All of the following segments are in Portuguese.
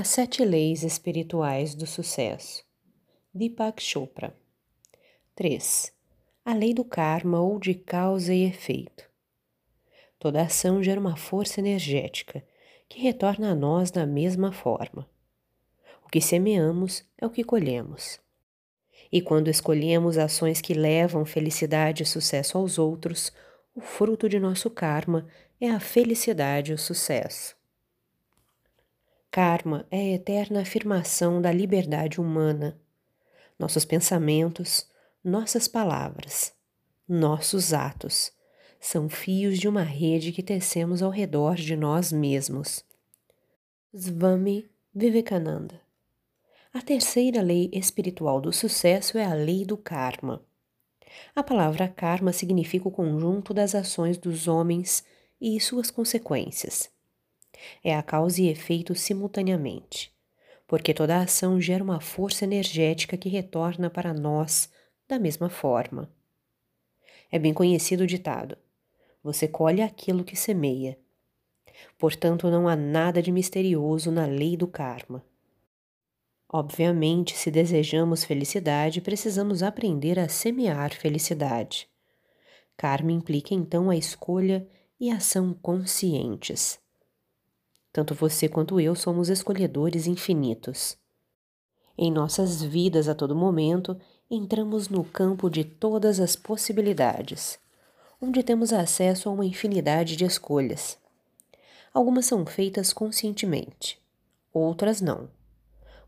As Sete Leis Espirituais do Sucesso. Deepak Chopra. 3. A lei do karma ou de causa e efeito. Toda ação gera uma força energética que retorna a nós da mesma forma. O que semeamos é o que colhemos. E quando escolhemos ações que levam felicidade e sucesso aos outros, o fruto de nosso karma é a felicidade e o sucesso. Karma é a eterna afirmação da liberdade humana. Nossos pensamentos, nossas palavras, nossos atos são fios de uma rede que tecemos ao redor de nós mesmos. Swami Vivekananda. A terceira lei espiritual do sucesso é a lei do karma. A palavra karma significa o conjunto das ações dos homens e suas consequências é a causa e efeito simultaneamente, porque toda ação gera uma força energética que retorna para nós da mesma forma. É bem conhecido o ditado: você colhe aquilo que semeia. Portanto, não há nada de misterioso na lei do karma. Obviamente, se desejamos felicidade, precisamos aprender a semear felicidade. Karma implica então a escolha e ação conscientes. Tanto você quanto eu somos escolhedores infinitos. Em nossas vidas a todo momento, entramos no campo de todas as possibilidades, onde temos acesso a uma infinidade de escolhas. Algumas são feitas conscientemente, outras não.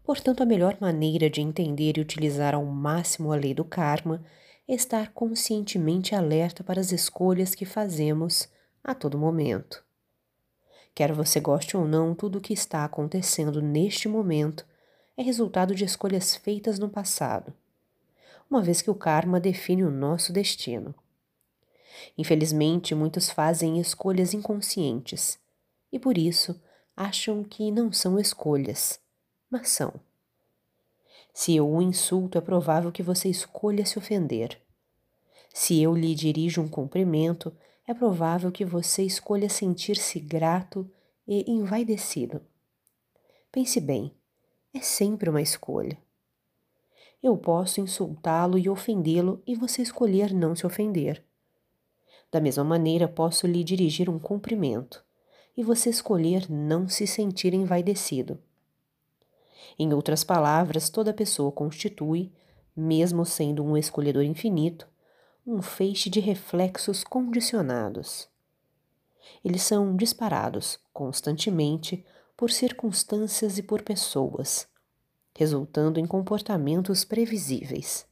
Portanto, a melhor maneira de entender e utilizar ao máximo a lei do karma é estar conscientemente alerta para as escolhas que fazemos a todo momento. Quer você goste ou não, tudo o que está acontecendo neste momento é resultado de escolhas feitas no passado, uma vez que o karma define o nosso destino. Infelizmente, muitos fazem escolhas inconscientes e por isso acham que não são escolhas, mas são. Se eu o insulto, é provável que você escolha se ofender. Se eu lhe dirijo um cumprimento, é provável que você escolha sentir-se grato e envaidecido. Pense bem, é sempre uma escolha. Eu posso insultá-lo e ofendê-lo e você escolher não se ofender. Da mesma maneira, posso lhe dirigir um cumprimento e você escolher não se sentir envaidecido. Em outras palavras, toda pessoa constitui, mesmo sendo um escolhedor infinito, um feixe de reflexos condicionados. Eles são disparados constantemente por circunstâncias e por pessoas, resultando em comportamentos previsíveis.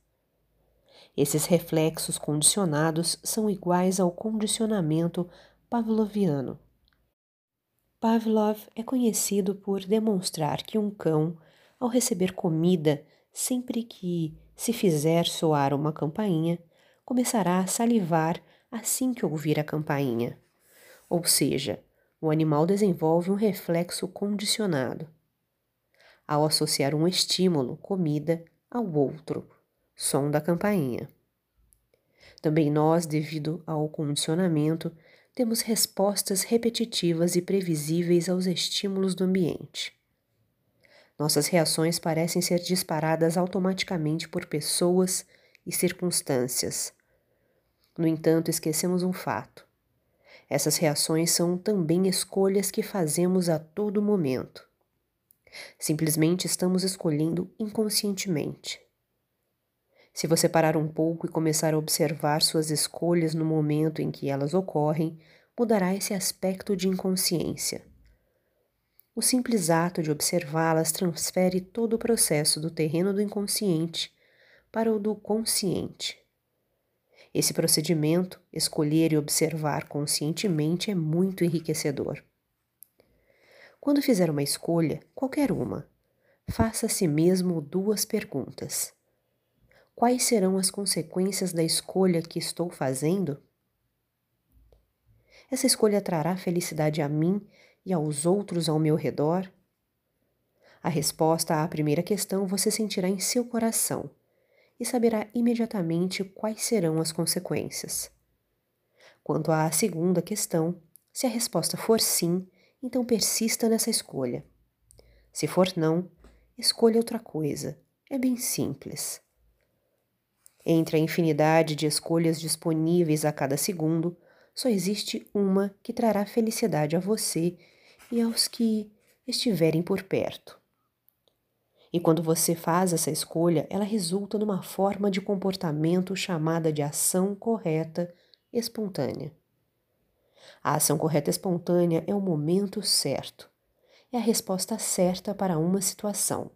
Esses reflexos condicionados são iguais ao condicionamento pavloviano. Pavlov é conhecido por demonstrar que um cão, ao receber comida, sempre que se fizer soar uma campainha, começará a salivar assim que ouvir a campainha. Ou seja, o animal desenvolve um reflexo condicionado. Ao associar um estímulo, comida, ao outro, som da campainha. Também nós, devido ao condicionamento, temos respostas repetitivas e previsíveis aos estímulos do ambiente. Nossas reações parecem ser disparadas automaticamente por pessoas e circunstâncias, no entanto, esquecemos um fato. Essas reações são também escolhas que fazemos a todo momento. Simplesmente estamos escolhendo inconscientemente. Se você parar um pouco e começar a observar suas escolhas no momento em que elas ocorrem, mudará esse aspecto de inconsciência. O simples ato de observá-las transfere todo o processo do terreno do inconsciente para o do consciente. Esse procedimento, escolher e observar conscientemente, é muito enriquecedor. Quando fizer uma escolha, qualquer uma, faça a si mesmo duas perguntas. Quais serão as consequências da escolha que estou fazendo? Essa escolha trará felicidade a mim e aos outros ao meu redor? A resposta à primeira questão você sentirá em seu coração e saberá imediatamente quais serão as consequências. Quanto à segunda questão, se a resposta for sim, então persista nessa escolha. Se for não, escolha outra coisa. É bem simples. Entre a infinidade de escolhas disponíveis a cada segundo, só existe uma que trará felicidade a você e aos que estiverem por perto. E quando você faz essa escolha, ela resulta numa forma de comportamento chamada de ação correta espontânea. A ação correta espontânea é o momento certo, é a resposta certa para uma situação.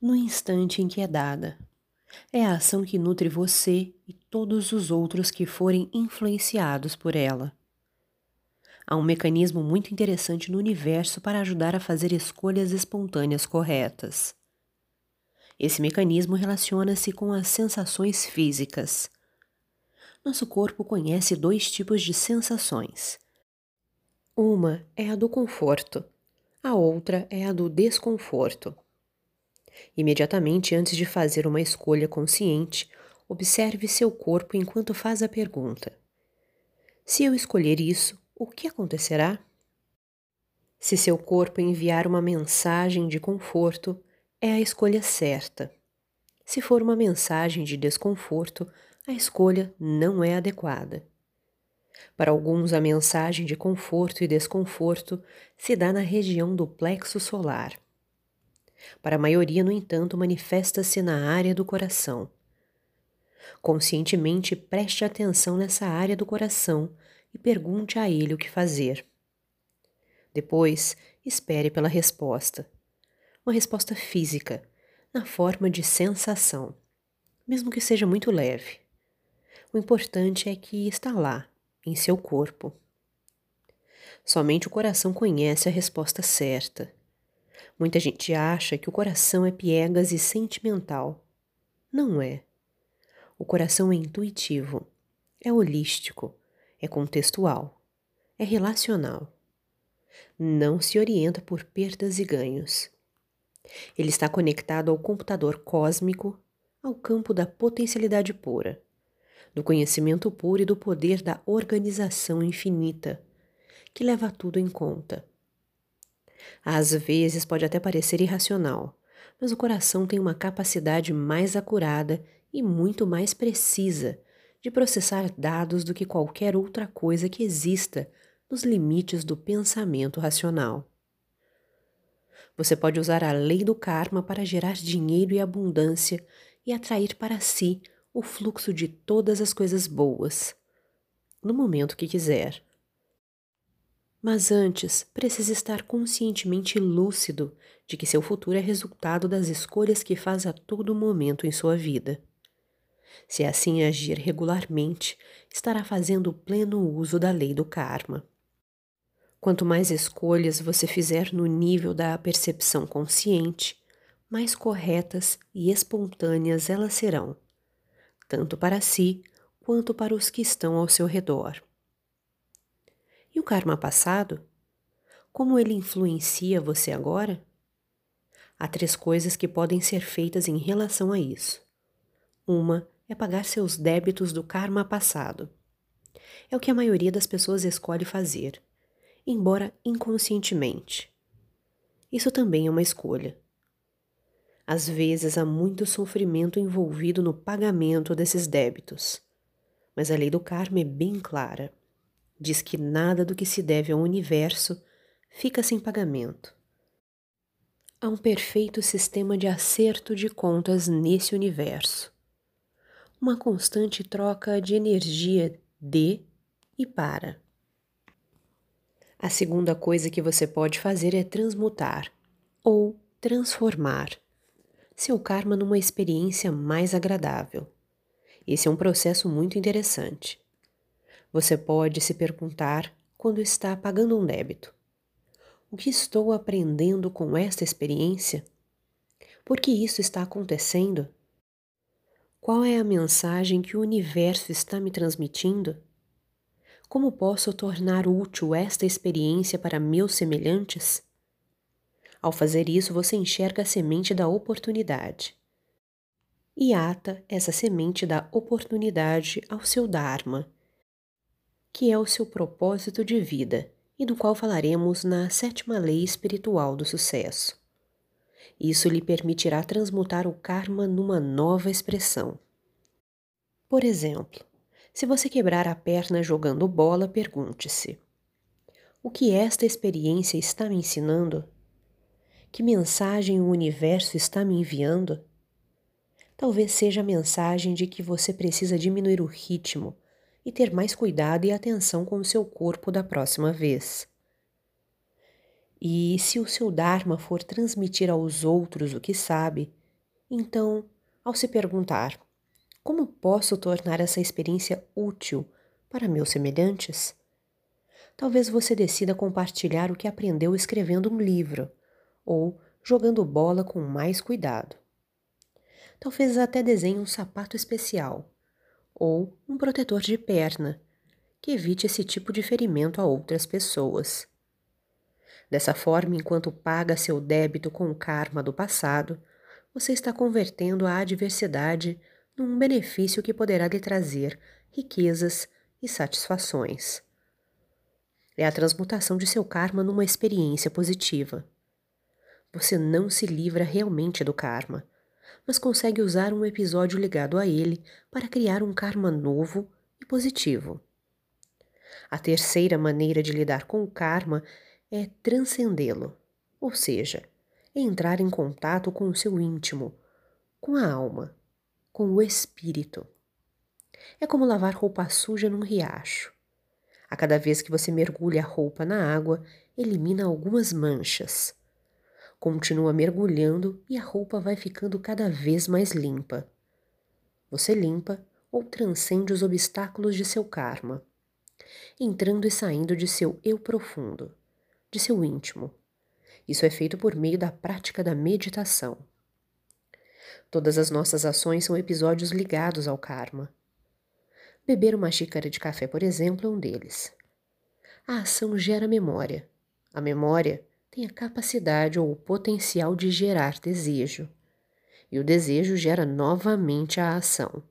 No instante em que é dada, é a ação que nutre você e todos os outros que forem influenciados por ela. Há um mecanismo muito interessante no universo para ajudar a fazer escolhas espontâneas corretas. Esse mecanismo relaciona-se com as sensações físicas. Nosso corpo conhece dois tipos de sensações. Uma é a do conforto, a outra é a do desconforto. Imediatamente antes de fazer uma escolha consciente, observe seu corpo enquanto faz a pergunta: Se eu escolher isso, o que acontecerá? Se seu corpo enviar uma mensagem de conforto, é a escolha certa. Se for uma mensagem de desconforto, a escolha não é adequada. Para alguns, a mensagem de conforto e desconforto se dá na região do plexo solar. Para a maioria, no entanto, manifesta-se na área do coração. Conscientemente preste atenção nessa área do coração e pergunte a ele o que fazer. Depois, espere pela resposta. Uma resposta física, na forma de sensação, mesmo que seja muito leve. O importante é que está lá, em seu corpo. Somente o coração conhece a resposta certa. Muita gente acha que o coração é piegas e sentimental. Não é. O coração é intuitivo, é holístico, é contextual, é relacional. Não se orienta por perdas e ganhos. Ele está conectado ao computador cósmico, ao campo da potencialidade pura, do conhecimento puro e do poder da organização infinita, que leva tudo em conta às vezes pode até parecer irracional, mas o coração tem uma capacidade mais acurada e muito mais precisa de processar dados do que qualquer outra coisa que exista nos limites do pensamento racional. Você pode usar a lei do karma para gerar dinheiro e abundância e atrair para si o fluxo de todas as coisas boas, no momento que quiser. Mas antes, precisa estar conscientemente lúcido de que seu futuro é resultado das escolhas que faz a todo momento em sua vida. Se assim agir regularmente, estará fazendo pleno uso da lei do karma. Quanto mais escolhas você fizer no nível da percepção consciente, mais corretas e espontâneas elas serão, tanto para si quanto para os que estão ao seu redor. E o karma passado? Como ele influencia você agora? Há três coisas que podem ser feitas em relação a isso. Uma é pagar seus débitos do karma passado. É o que a maioria das pessoas escolhe fazer, embora inconscientemente. Isso também é uma escolha. Às vezes há muito sofrimento envolvido no pagamento desses débitos, mas a lei do karma é bem clara diz que nada do que se deve ao universo fica sem pagamento. Há um perfeito sistema de acerto de contas nesse universo. Uma constante troca de energia de e para. A segunda coisa que você pode fazer é transmutar ou transformar seu karma numa experiência mais agradável. Esse é um processo muito interessante. Você pode se perguntar quando está pagando um débito: O que estou aprendendo com esta experiência? Por que isso está acontecendo? Qual é a mensagem que o universo está me transmitindo? Como posso tornar útil esta experiência para meus semelhantes? Ao fazer isso, você enxerga a semente da oportunidade e ata essa semente da oportunidade ao seu Dharma que é o seu propósito de vida e do qual falaremos na sétima lei espiritual do sucesso. Isso lhe permitirá transmutar o karma numa nova expressão. Por exemplo, se você quebrar a perna jogando bola, pergunte-se: O que esta experiência está me ensinando? Que mensagem o universo está me enviando? Talvez seja a mensagem de que você precisa diminuir o ritmo e ter mais cuidado e atenção com o seu corpo da próxima vez. E se o seu Dharma for transmitir aos outros o que sabe, então, ao se perguntar: como posso tornar essa experiência útil para meus semelhantes? Talvez você decida compartilhar o que aprendeu escrevendo um livro ou jogando bola com mais cuidado. Talvez até desenhe um sapato especial ou um protetor de perna, que evite esse tipo de ferimento a outras pessoas. Dessa forma, enquanto paga seu débito com o karma do passado, você está convertendo a adversidade num benefício que poderá lhe trazer riquezas e satisfações. É a transmutação de seu karma numa experiência positiva. Você não se livra realmente do karma, mas consegue usar um episódio ligado a ele para criar um karma novo e positivo. A terceira maneira de lidar com o karma é transcendê-lo, ou seja, entrar em contato com o seu íntimo, com a alma, com o espírito. É como lavar roupa suja num riacho. A cada vez que você mergulha a roupa na água, elimina algumas manchas. Continua mergulhando e a roupa vai ficando cada vez mais limpa. Você limpa ou transcende os obstáculos de seu karma, entrando e saindo de seu eu profundo, de seu íntimo. Isso é feito por meio da prática da meditação. Todas as nossas ações são episódios ligados ao karma. Beber uma xícara de café, por exemplo, é um deles. A ação gera memória. A memória tem a capacidade ou o potencial de gerar desejo, e o desejo gera novamente a ação.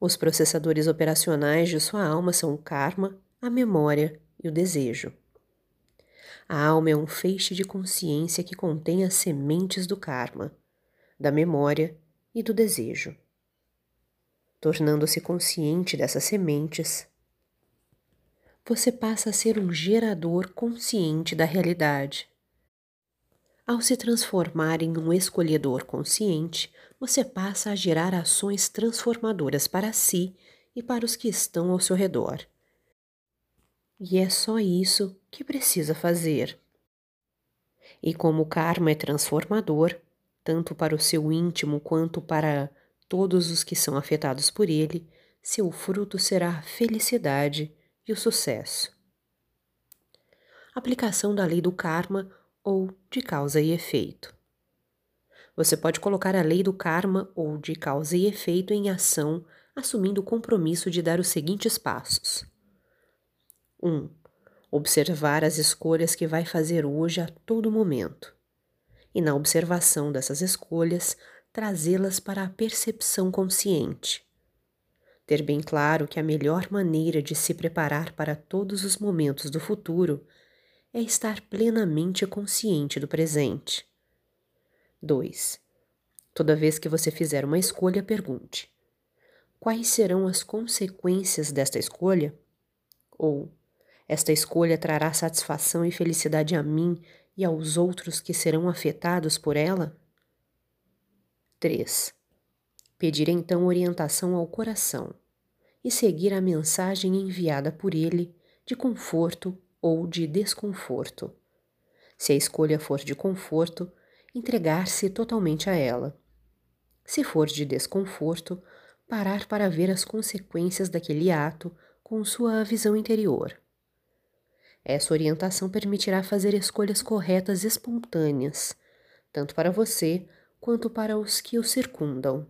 Os processadores operacionais de sua alma são o karma, a memória e o desejo. A alma é um feixe de consciência que contém as sementes do karma, da memória e do desejo. Tornando-se consciente dessas sementes, você passa a ser um gerador consciente da realidade. Ao se transformar em um escolhedor consciente, você passa a gerar ações transformadoras para si e para os que estão ao seu redor. E é só isso que precisa fazer. E como o karma é transformador, tanto para o seu íntimo quanto para todos os que são afetados por ele, seu fruto será felicidade e o sucesso. Aplicação da lei do karma ou de causa e efeito. Você pode colocar a lei do karma ou de causa e efeito em ação, assumindo o compromisso de dar os seguintes passos: 1. Um, observar as escolhas que vai fazer hoje a todo momento. E na observação dessas escolhas, trazê-las para a percepção consciente ter bem claro que a melhor maneira de se preparar para todos os momentos do futuro é estar plenamente consciente do presente. 2. Toda vez que você fizer uma escolha, pergunte: quais serão as consequências desta escolha? Ou esta escolha trará satisfação e felicidade a mim e aos outros que serão afetados por ela? 3. Pedir então orientação ao coração e seguir a mensagem enviada por ele de conforto ou de desconforto. Se a escolha for de conforto, entregar-se totalmente a ela. Se for de desconforto, parar para ver as consequências daquele ato com sua visão interior. Essa orientação permitirá fazer escolhas corretas espontâneas, tanto para você quanto para os que o circundam.